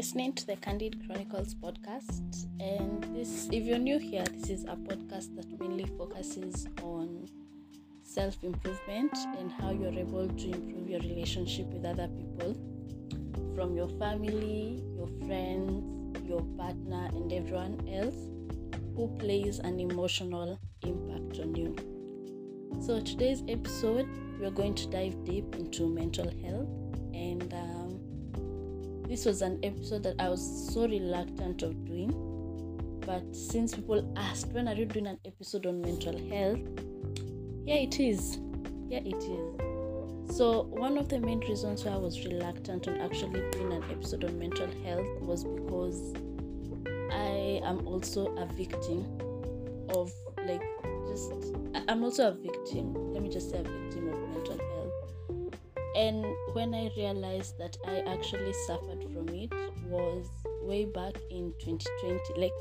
listening to the Candid Chronicles podcast. And this, if you're new here, this is a podcast that mainly focuses on self improvement and how you're able to improve your relationship with other people from your family, your friends, your partner, and everyone else who plays an emotional impact on you. So, today's episode, we're going to dive deep into mental health and um, this was an episode that I was so reluctant of doing. But since people asked, when are you doing an episode on mental health? Yeah, it is. Yeah, it is. So, one of the main reasons why I was reluctant on actually doing an episode on mental health was because I am also a victim of, like, just, I'm also a victim. Let me just say, a victim of mental and when I realized that I actually suffered from it was way back in 2020. Like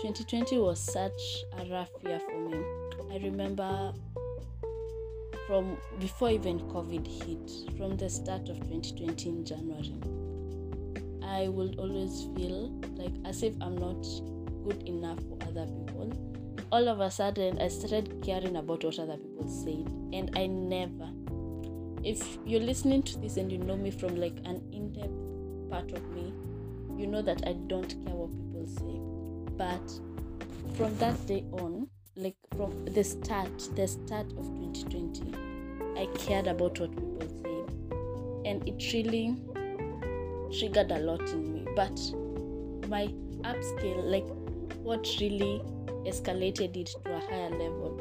2020 was such a rough year for me. I remember from before even COVID hit, from the start of 2020 in January, I would always feel like as if I'm not good enough for other people. All of a sudden, I started caring about what other people said, and I never, if you're listening to this and you know me from like an in-depth part of me you know that i don't care what people say. But from that day on like from the start the start of 2020 i cared about what people said. And it really triggered a lot in me. But my upscale like what really escalated it to a higher level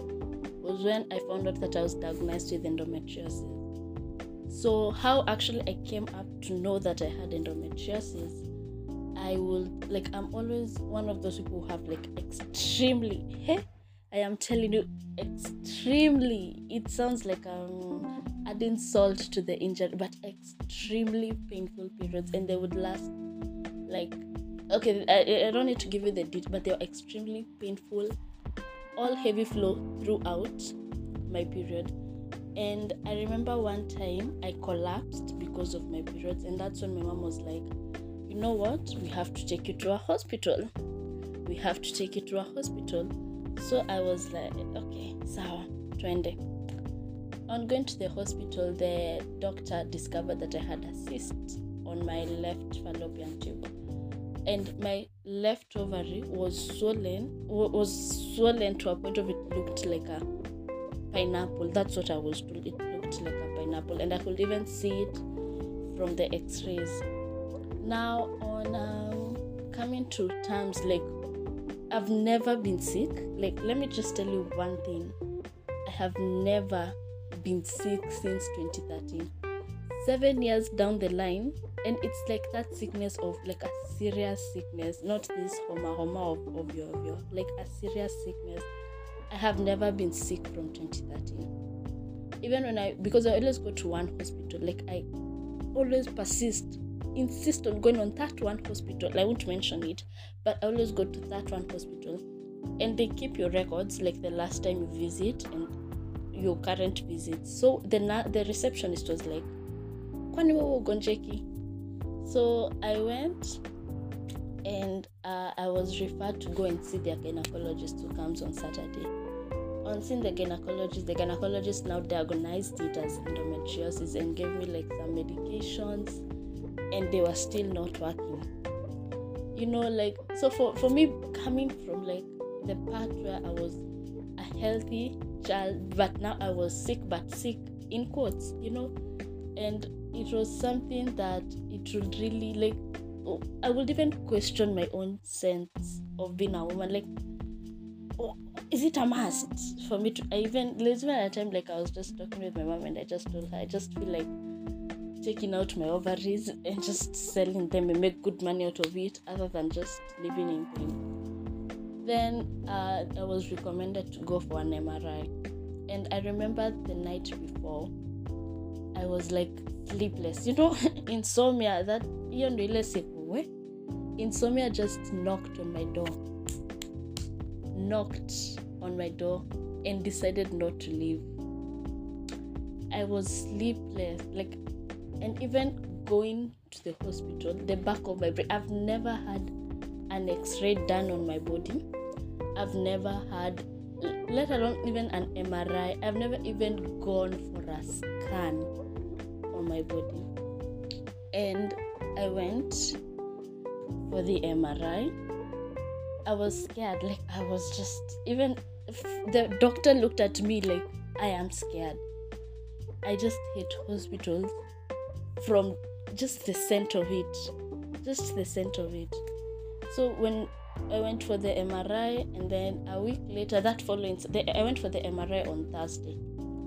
was when i found out that i was diagnosed with endometriosis so, how actually I came up to know that I had endometriosis, I will like, I'm always one of those people who have like extremely, hey, I am telling you, extremely, it sounds like I'm adding salt to the injury, but extremely painful periods, and they would last like, okay, I, I don't need to give you the detail, but they were extremely painful, all heavy flow throughout my period and I remember one time I collapsed because of my periods, and that's when my mom was like, You know what? We have to take you to a hospital. We have to take you to a hospital. So I was like, Okay, sawa, twende. On going to the hospital, the doctor discovered that I had a cyst on my left fallopian tube. And my left ovary was swollen, was swollen to a point of it looked like a pineapple. That's what I was told. It looked like a pineapple, and I could even see it from the X-rays. Now, on um, coming to terms, like I've never been sick. Like, let me just tell you one thing: I have never been sick since 2013. Seven years down the line, and it's like that sickness of like a serious sickness, not this homa homa of, of your, of your like a serious sickness I have never been sick from 2013. Even when I, because I always go to one hospital, like I always persist, insist on going on that one hospital. I won't mention it, but I always go to that one hospital. And they keep your records, like the last time you visit and your current visit. So the, the receptionist was like, kwani wewe? So I went and uh, I was referred to go and see their gynecologist who comes on Saturday. On seeing the gynecologist, the gynecologist now diagnosed it as endometriosis and gave me like some medications, and they were still not working. You know, like so for for me coming from like the part where I was a healthy child, but now I was sick, but sick in quotes, you know, and it was something that it would really like oh, I would even question my own sense of being a woman. Like, oh, is it a must for me to? I even there's even a time like I was just talking with my mom and I just told her I just feel like taking out my ovaries and just selling them and make good money out of it, other than just living in pain. Then uh, I was recommended to go for an MRI, and I remember the night before I was like sleepless. You know, insomnia. That ile siku we insomnia just knocked on my door knocked on my door and decided not to leave i was sleepless like and even going to the hospital, the back of my brain, I've never had an x ray done on my body. I've never had, let alone even an MRI, I've never even gone for a scan on my body. And I went for the MRI. I was scared, like, I was just, even the doctor looked at me like, I am scared. I just hate hospitals from just the scent of it. Just the scent of it. So when I went for the MRI and then a week later, that following, I went for the MRI on Thursday.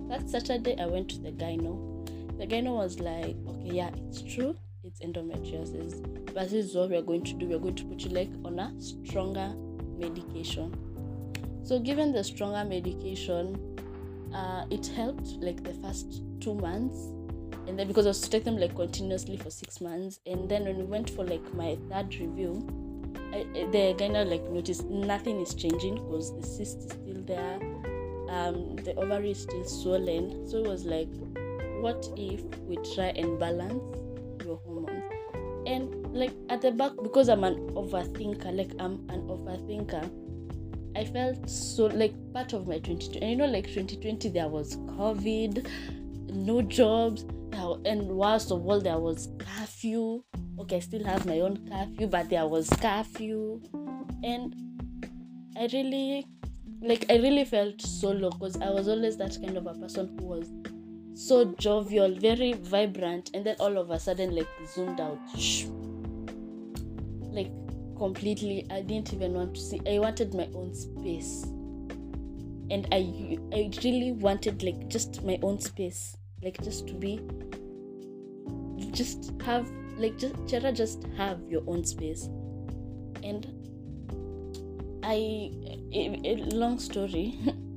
That Saturday, I went to the gyno. The gyno was like, okay, yeah, it's true, it's endometriosis, but this is what we're going to do. We're going to put you like on a stronger medication. So, given the stronger medication, uh, it helped like the first two months and then because I was to take them like continuously for six months and then when we went for like my third review I, the gyno like noticed nothing is changing because the cyst is still there um, the ovary is still swollen so it was like what if we try and balance your hormones and like at the back because i'm an overthinker like i'm an overthinker I felt so like part of my 2020. And you know, like 2020, there was COVID, no jobs, and worst of all, there was curfew. Okay, I still have my own curfew, but there was curfew, and I really, like, I really felt so low because I was always that kind of a person who was so jovial, very vibrant, and then all of a sudden, like, zoomed out. Shh. Like, completely i didn't even want to see i wanted my own space and i i really wanted like just my own space like just to be just have like just Cheera just have your own space and i a, long story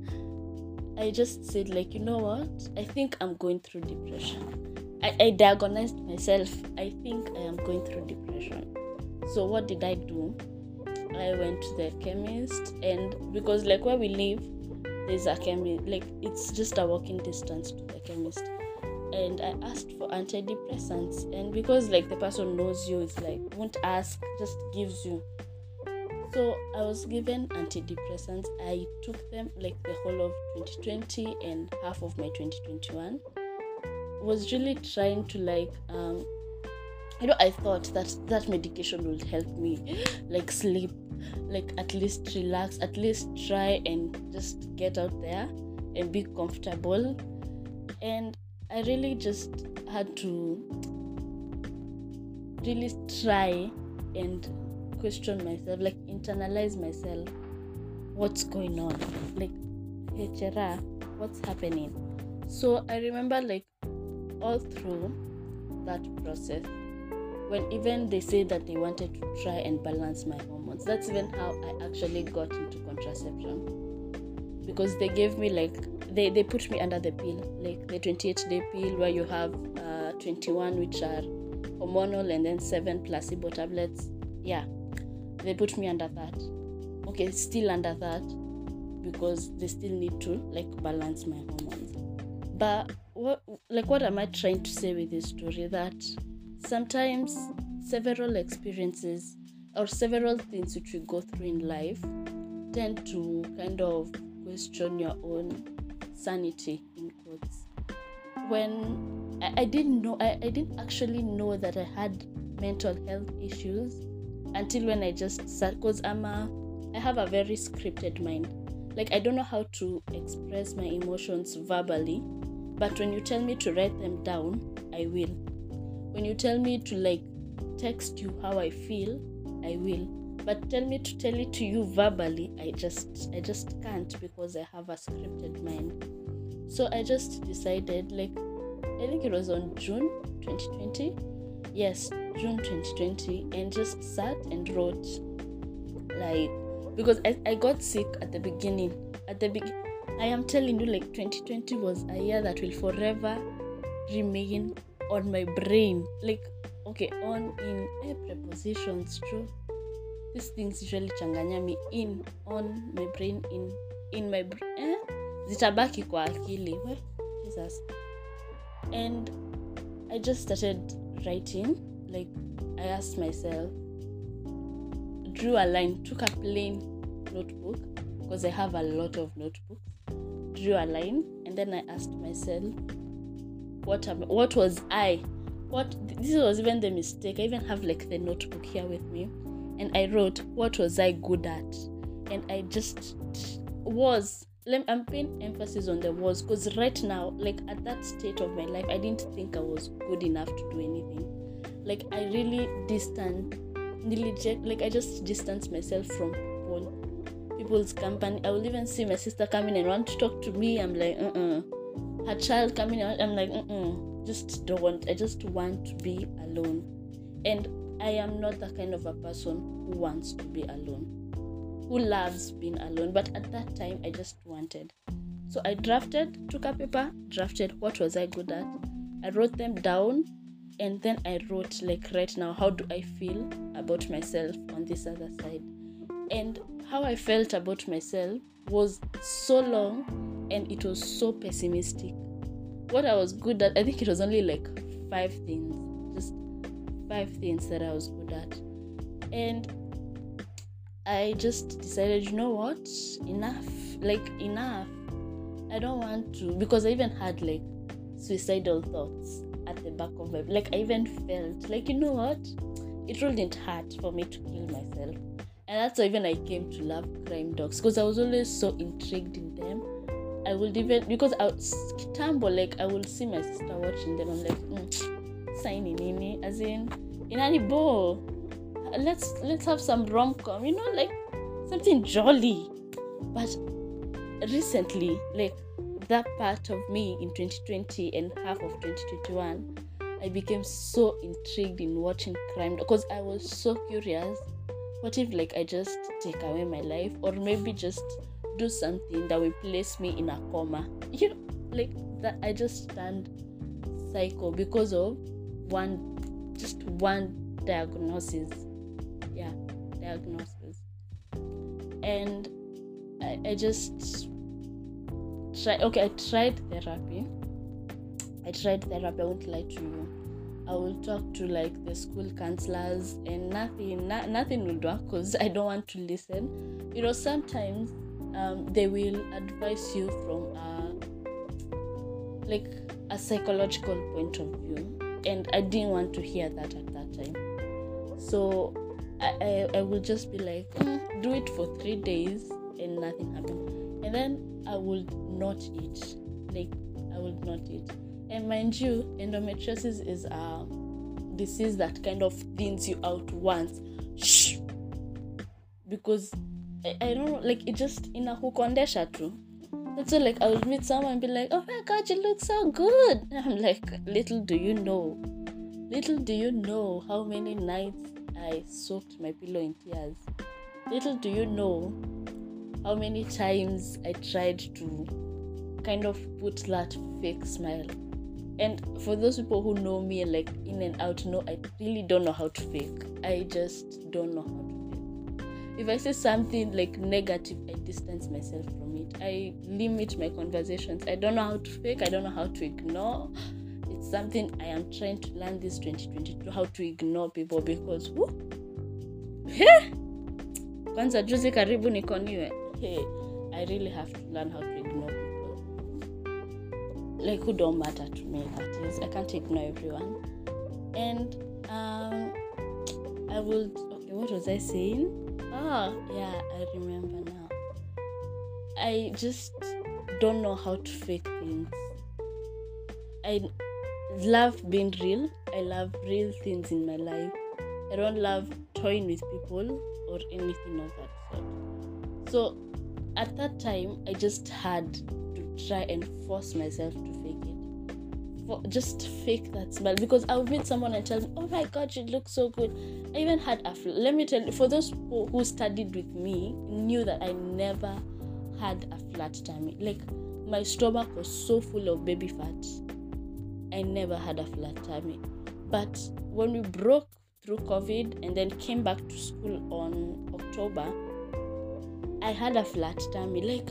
i just said like you know what? I think i'm going through depression. I, I diagnosed myself. I think i am going through depression. So what did i do? I went to the chemist and because like where we live there's a chemist like it's just a walking distance to the chemist. And i asked for antidepressants. And because like the person knows you it's like won't ask just gives you so i was given antidepressants. I took them like the whole of 2020 and half of my 2021 was really trying to like um you know i thought that that medication would help me like sleep like at least relax at least try and just get out there and be comfortable. And i really just had to really try and question myself like internalize myself. What's going on? Like hey Cheera, what's happening? So i remember like all through that process when even they say that they wanted to try and balance my hormones that's even how i actually got into contraception. Because they gave me like they, they put me under the pill like the 28 day pill where you have uh, 21 which are hormonal and then 7 placebo tablets. Yeah they put me under that. Okay still under that because they still need to like balance my hormones. But what like what am i trying to say with this story? That sometimes several experiences or several things which we go through in life tend to kind of question your own sanity in quotes. When i, I didn't know I, I didn't actually know that i had mental health issues until when i just because i'm a i have a very scripted mind. Like i don't know how to express my emotions verbally but when you tell me to write them down i will. When you tell me to like text you how i feel i will. But tell me to tell it to you verbally i just i just can't because i have a scripted mind. So i just decided like i think it was on june 2020 yes june 2020 and just sat and wrote like because i, I got sick at the beginning. At the beginning i am telling you like 2020 was a year that will forever remain on my brain. Like okay on in eh, prepositions true. These things usually changanya me in on my brain in in my brain eh? zitabaki kwa akili. Jesus. And i just started writing, like I asked myself, drew a line, took a plain notebook because I have a lot of notebooks, drew a line, and then I asked myself, what am, what was I? What this was even the mistake. I even have like the notebook here with me, and I wrote what was I good at, and I just was. I'm paying emphasis on the was because right now, like at that state of my life, I didn't think I was good enough to do anything. Like I really distant, like I just distance myself from people, people's company. I will even see my sister coming and want to talk to me. I'm like, uh uh her child coming out i'm like Mm-mm, just don't want i just want to be alone. And i am not the kind of a person who wants to be alone who loves being alone. But at that time i just wanted. So i drafted took a paper drafted what was i good at? I wrote them down and then i wrote like right now how do i feel about myself on this other side and how i felt about myself was so long and it was so pessimistic. What I was good at, I think it was only like five things, just five things that I was good at. And I just decided, you know what, enough, like enough. I don't want to, because I even had like suicidal thoughts at the back of my, like I even felt like, you know what, it really didn't hurt for me to kill myself. And that's why even I came to love crime docs because I was always so intrigued in them I would even because I would stumble like I will see my sister watching them. I'm like, mm, signing in as in in any ball. Let's let's have some rom com, you know, like something jolly. But recently, like that part of me in 2020 and half of 2021, I became so intrigued in watching crime because I was so curious. What if like I just take away my life, or maybe just do something that will place me in a coma. You know, like that I just turned psycho because of one just one diagnosis. Yeah, diagnosis. And I, I just try okay, I tried therapy. I tried therapy, I won't lie to you. I will talk to like the school counselors and nothing na- nothing will work because I don't want to listen. You know, sometimes um, they will advise you from a like a psychological point of view and i didn't want to hear that at that time so i, I, I will just be like mm, do it for three days and nothing happened and then i will not eat like i will not eat and mind you endometriosis is a disease that kind of thins you out once Shh! because I, I don't know, like it just in a inakukondesha too. That's why like I would meet someone and be like, oh my god, you look so good. And I'm like, little do you know, little do you know how many nights I soaked my pillow in tears. Little do you know how many times I tried to kind of put that fake smile. And for those people who know me like in and out, know I really don't know how to fake. I just don't know how to fake. if I say something like negative, I distance myself from it. I limit my conversations. I don't know how to fake, I don't know how to ignore. It's something I am trying to learn this 2022 how to ignore people because hey, kwanza juzi karibu nikoniwe hey, I really have to learn how to ignore people like who don't matter to me that is I can't ignore everyone and um I will okay what was I saying Ah, yeah, I remember now. I just don't know how to fake things. I love being real. I love real things in my life. I don't love toying with people or anything of that sort. So at that time, I just had to try and force myself to fake it. For, just fake that smile because i'll meet someone and tell me, "Oh my God, you look so good," I even had a let me tell you for those who, who studied with me knew that I never had a flat tummy. Like my stomach was so full of baby fat. I never had a flat tummy. But when we broke through COVID and then came back to school on October, I had a flat tummy. Like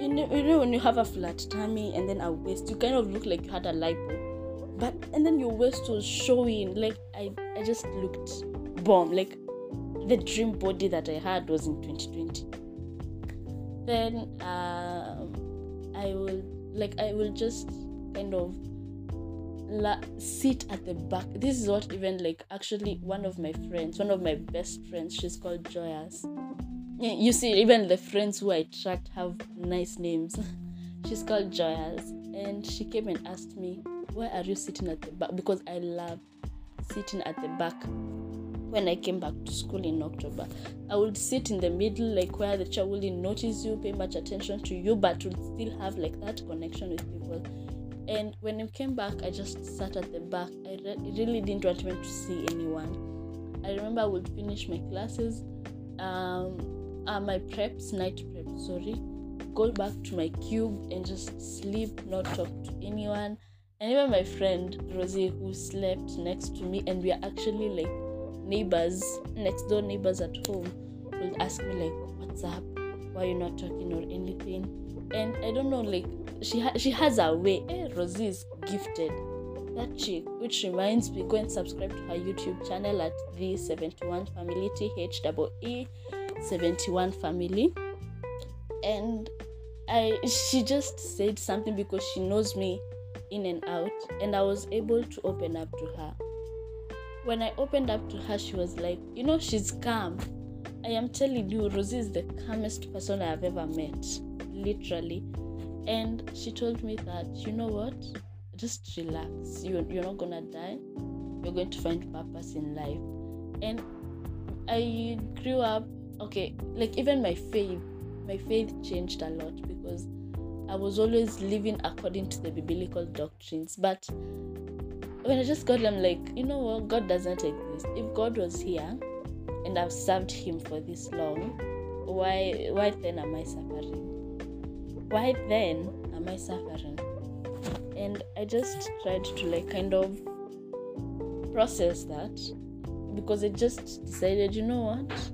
you know, you know when you have a flat tummy and then a waist, you kind of look like you had a lipo. But and then your waist was showing like i i just looked bomb. Like the dream body that i had was in 2020 then um, i will like i will just kind of la- sit at the back. This is what even like actually one of my friends one of my best friends she's called joyous You see even the friends who i tracked have nice names she's called joyous and she came and asked me why are you sitting at the back because i love sitting at the back when I came back to school in October. I would sit in the middle, like where the child wouldn't notice you, pay much attention to you, but would still have like that connection with people. And when I came back, I just sat at the back. I re- really didn't want to see anyone. I remember I would finish my classes, um, uh, my preps, night preps, sorry, go back to my cube and just sleep, not talk to anyone. And even my friend Rosie, who slept next to me, and we are actually like neighbors, next door neighbors at home, would ask me like, "What's up? Why you not talking or anything?" And I don't know, like she ha- she has a way. Eh, Rosie is gifted. That chick, which reminds me, go and subscribe to her YouTube channel at the 71 Family T H E 71 Family. And I she just said something because she knows me in and out, and I was able to open up to her when I opened up to her, she was like, You know, she's calm. I am telling you, Rosie is the calmest person I have ever met, literally. And she told me that, you know what? Just relax. You, you're not gonna die. You're going to find purpose in life. And I grew up, okay, like even my faith, my faith changed a lot because I was always living according to the biblical doctrines. But when I just got them like, you know what, God doesn't exist. If God was here and I've served him for this long, why why then am I suffering? Why then am I suffering? And I just tried to like kind of process that because I just decided, you know what?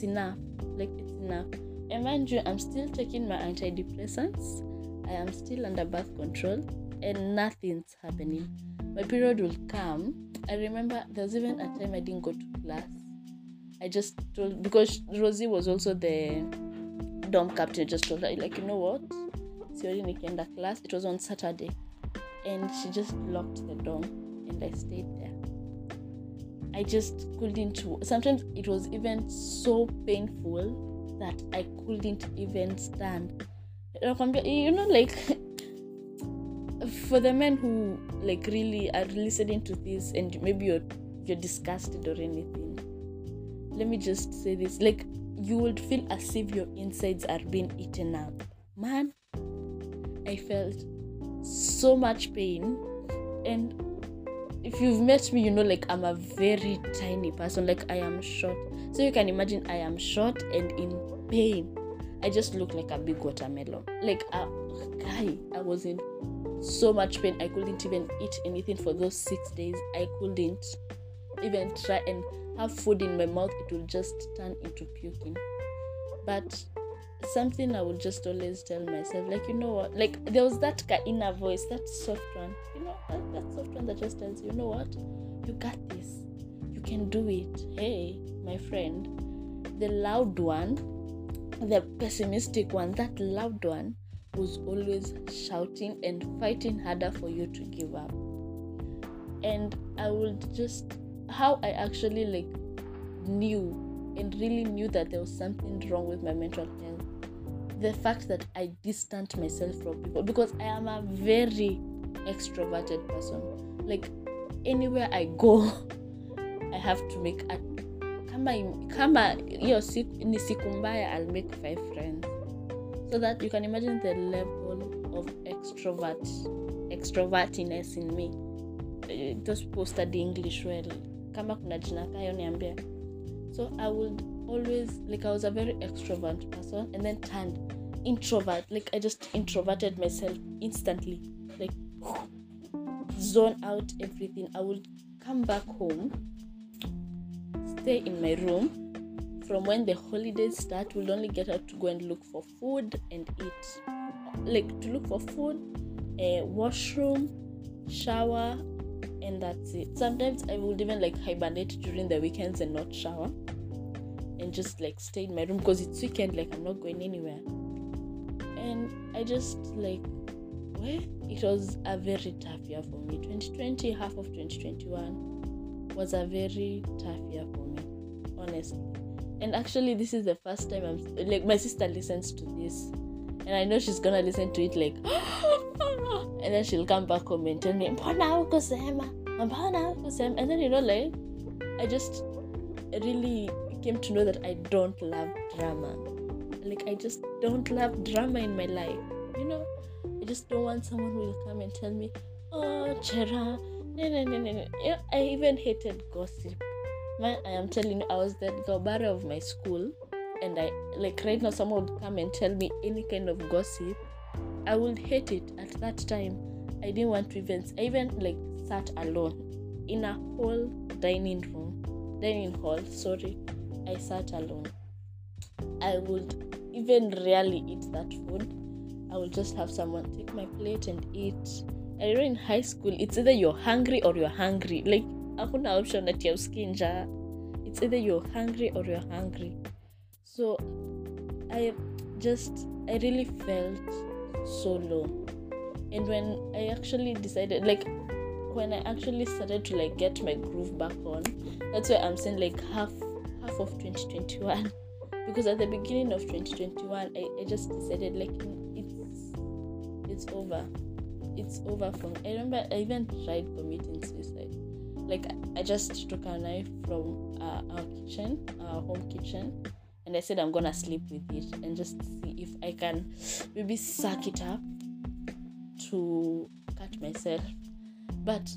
It's enough. Like it's enough. And mind you, I'm still taking my antidepressants. I am still under birth control and nothing's happening my period will come. I remember there was even a time I didn't go to class. I just told because Rosie was also the dorm captain. Just told her like, you know what? Siori nikienda class. It was on Saturday, and she just locked the dorm, and I stayed there. I just couldn't. Sometimes it was even so painful that I couldn't even stand. You know, like for the men who like really are listening to this and maybe you're you're disgusted or anything let me just say this like you would feel as if your insides are being eaten up man i felt so much pain and if you've met me you know like i'm a very tiny person like i am short so you can imagine i am short and in pain i just look like a big watermelon like a guy i was in so much pain. I couldn't even eat anything for those six days. I couldn't even try and have food in my mouth. It will just turn into puking. But something I would just always tell myself, like, you know what? Like, there was that inner voice, that soft one, you know, that, just tells you, you know what? You got this. You can do it. Hey, my friend. The loud one, the pessimistic one, that loud one was always shouting and fighting harder for you to give up. And I would just, how I actually like knew and really knew that there was something wrong with my mental health. The fact that I distant myself from people because I am a very extroverted person. Like anywhere I go, I have to make a kama kama hiyo siku ni siku mbaya I'll make five friends. So that you can imagine the level of extrovert extrovertiness in me. Eh, those people study english well. Kama kuna jina kayo niambia so i would always like i was a very extrovert person and then turned introvert. Like i just introverted myself instantly. Like zone out everything i would come back home stay in my room from when the holidays start we'll only get out to go and look for food and eat like to look for food a washroom shower and that's it. Sometimes I would even like hibernate during the weekends and not shower and just like stay in my room because it's weekend, like I'm not going anywhere. And I just like, it was a very tough year for me. 2020, half of 2021 was a very tough year for me, honestly. And actually, this is the first time I'm like, my sister listens to this, and I know she's gonna listen to it like, and then she'll come back home and tell me? And then, you know, like, I just really came to know that I don't love drama. Like, I just don't love drama in my life. You know, I just don't want someone who will come and tell me, oh, Cheera, no, no, no, no, no. I even hated gossip. Man, I am telling you, I was the gobara of my school. And I, like, right now, someone would come and tell me any kind of gossip. I would hate it at that time. I didn't want to even, I even, like, sat alone in a whole dining room, dining hall, sorry. I sat alone. I would even rarely eat that food. I will just have someone take my plate and eat. You know, in high school, it's either you're hungry or you're hungry. Like, hakuna option that you're skinja. It's either you're hungry or you're hungry. So, I just, I really felt so low. And when I actually decided, like, when I actually started to like get my groove back on, that's why I'm saying like half half of 2021 because at the beginning of 2021 I, I just decided like it's over. It's over for me. I remember i even tried committing suicide. Like i just took a knife from uh, our kitchen our home kitchen and i said i'm gonna sleep with it and just see if i can maybe suck it up to cut myself. But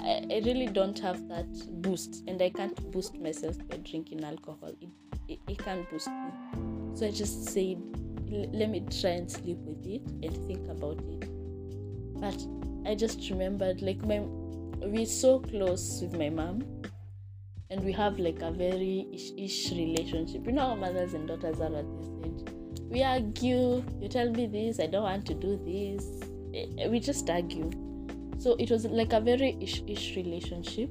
I, I really don't have that boost and i can't boost myself by drinking alcohol. It, it, it can't boost me. So i just said let me try and sleep with it and think about it. But i just remembered like my we're so close with my mom and we have like a very ish-ish relationship. You know how mothers and daughters are at this age. We argue you tell me this i don't want to do this. Eh, we just argue. So it was like a very ish-ish relationship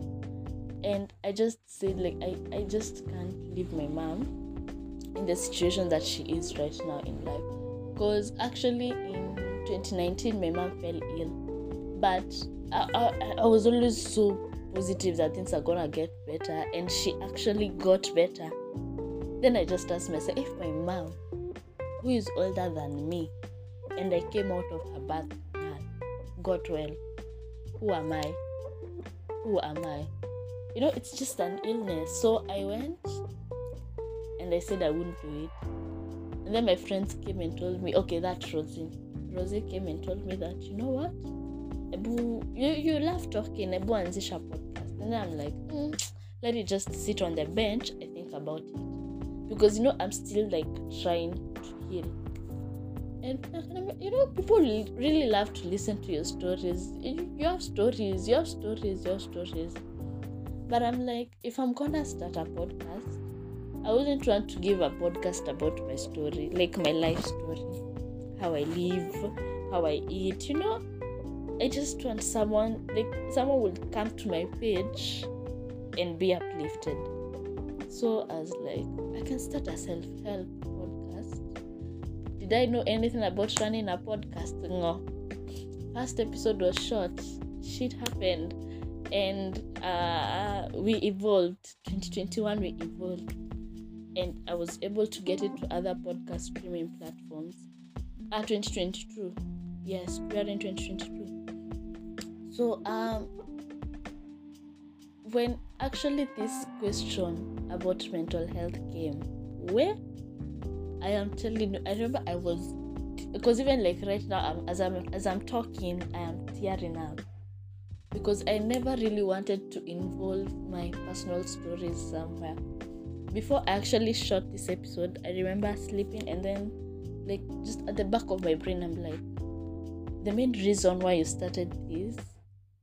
and i just said like i, I just can't leave my mom in the situation that she is right now in life. Because actually in 2019 my mom fell ill. But I, I, I was always so positive that things are gonna get better and she actually got better. Then i just asked myself if my mom who is older than me and i came out of her bath got well who am i? Who am i? You know it's just an illness. So i went and I said I wouldn't do it. And then my friends came and told me, okay, that's Rosie. Rosie came and told me that, you know what? Ebu, you, you love talking, Ebu anzisha podcast. And then I'm like, mm, let it just sit on the bench. I think about it. Because, you know, I'm still like trying to heal. And, you know, people really love to listen to your stories. You have stories, you have stories, you have stories. But I'm like, if I'm gonna start a podcast, I wouldn't want to give a podcast about my story, like my life story, how I live, how I eat, you know. I just want someone like someone will come to my page and be uplifted. So I was like, I can start a self-help podcast. Did I know anything about running a podcast? No. First episode was short. Shit happened. And uh, we evolved. 2021 we evolved and I was able to get it to other podcast streaming platforms. Ah, 2022. Yes, we are in 2022. So, um, when actually this question about mental health came, where I am telling you, I remember I was because even like right now, I'm, as I'm as I'm talking, I am tearing up because I never really wanted to involve my personal stories somewhere before I actually shot this episode, I remember sleeping and then, like, just at the back of my brain, I'm like, the main reason why you started this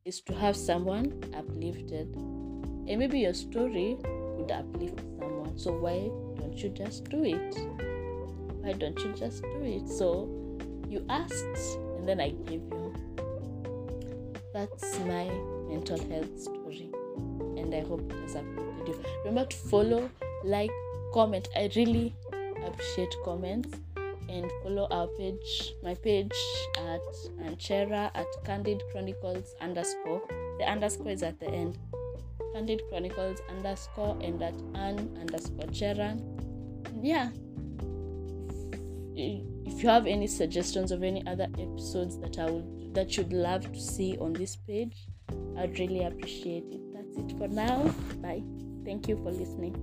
is to have someone uplifted. And maybe your story would uplift someone. So why don't you just do it? Why don't you just do it? So you asked and then I gave you. That's my mental health story. And I hope it has uplifted you. Remember to follow, like, comment. I really appreciate comments and follow our page, my page at Ann Cheera at Candid Chronicles underscore. The underscore is at the end. Candid Chronicles underscore and at Ann underscore Cheera. Yeah. If you have any suggestions of any other episodes that I would that you'd love to see on this page, I'd really appreciate it. That's it for now. Bye. Thank you for listening.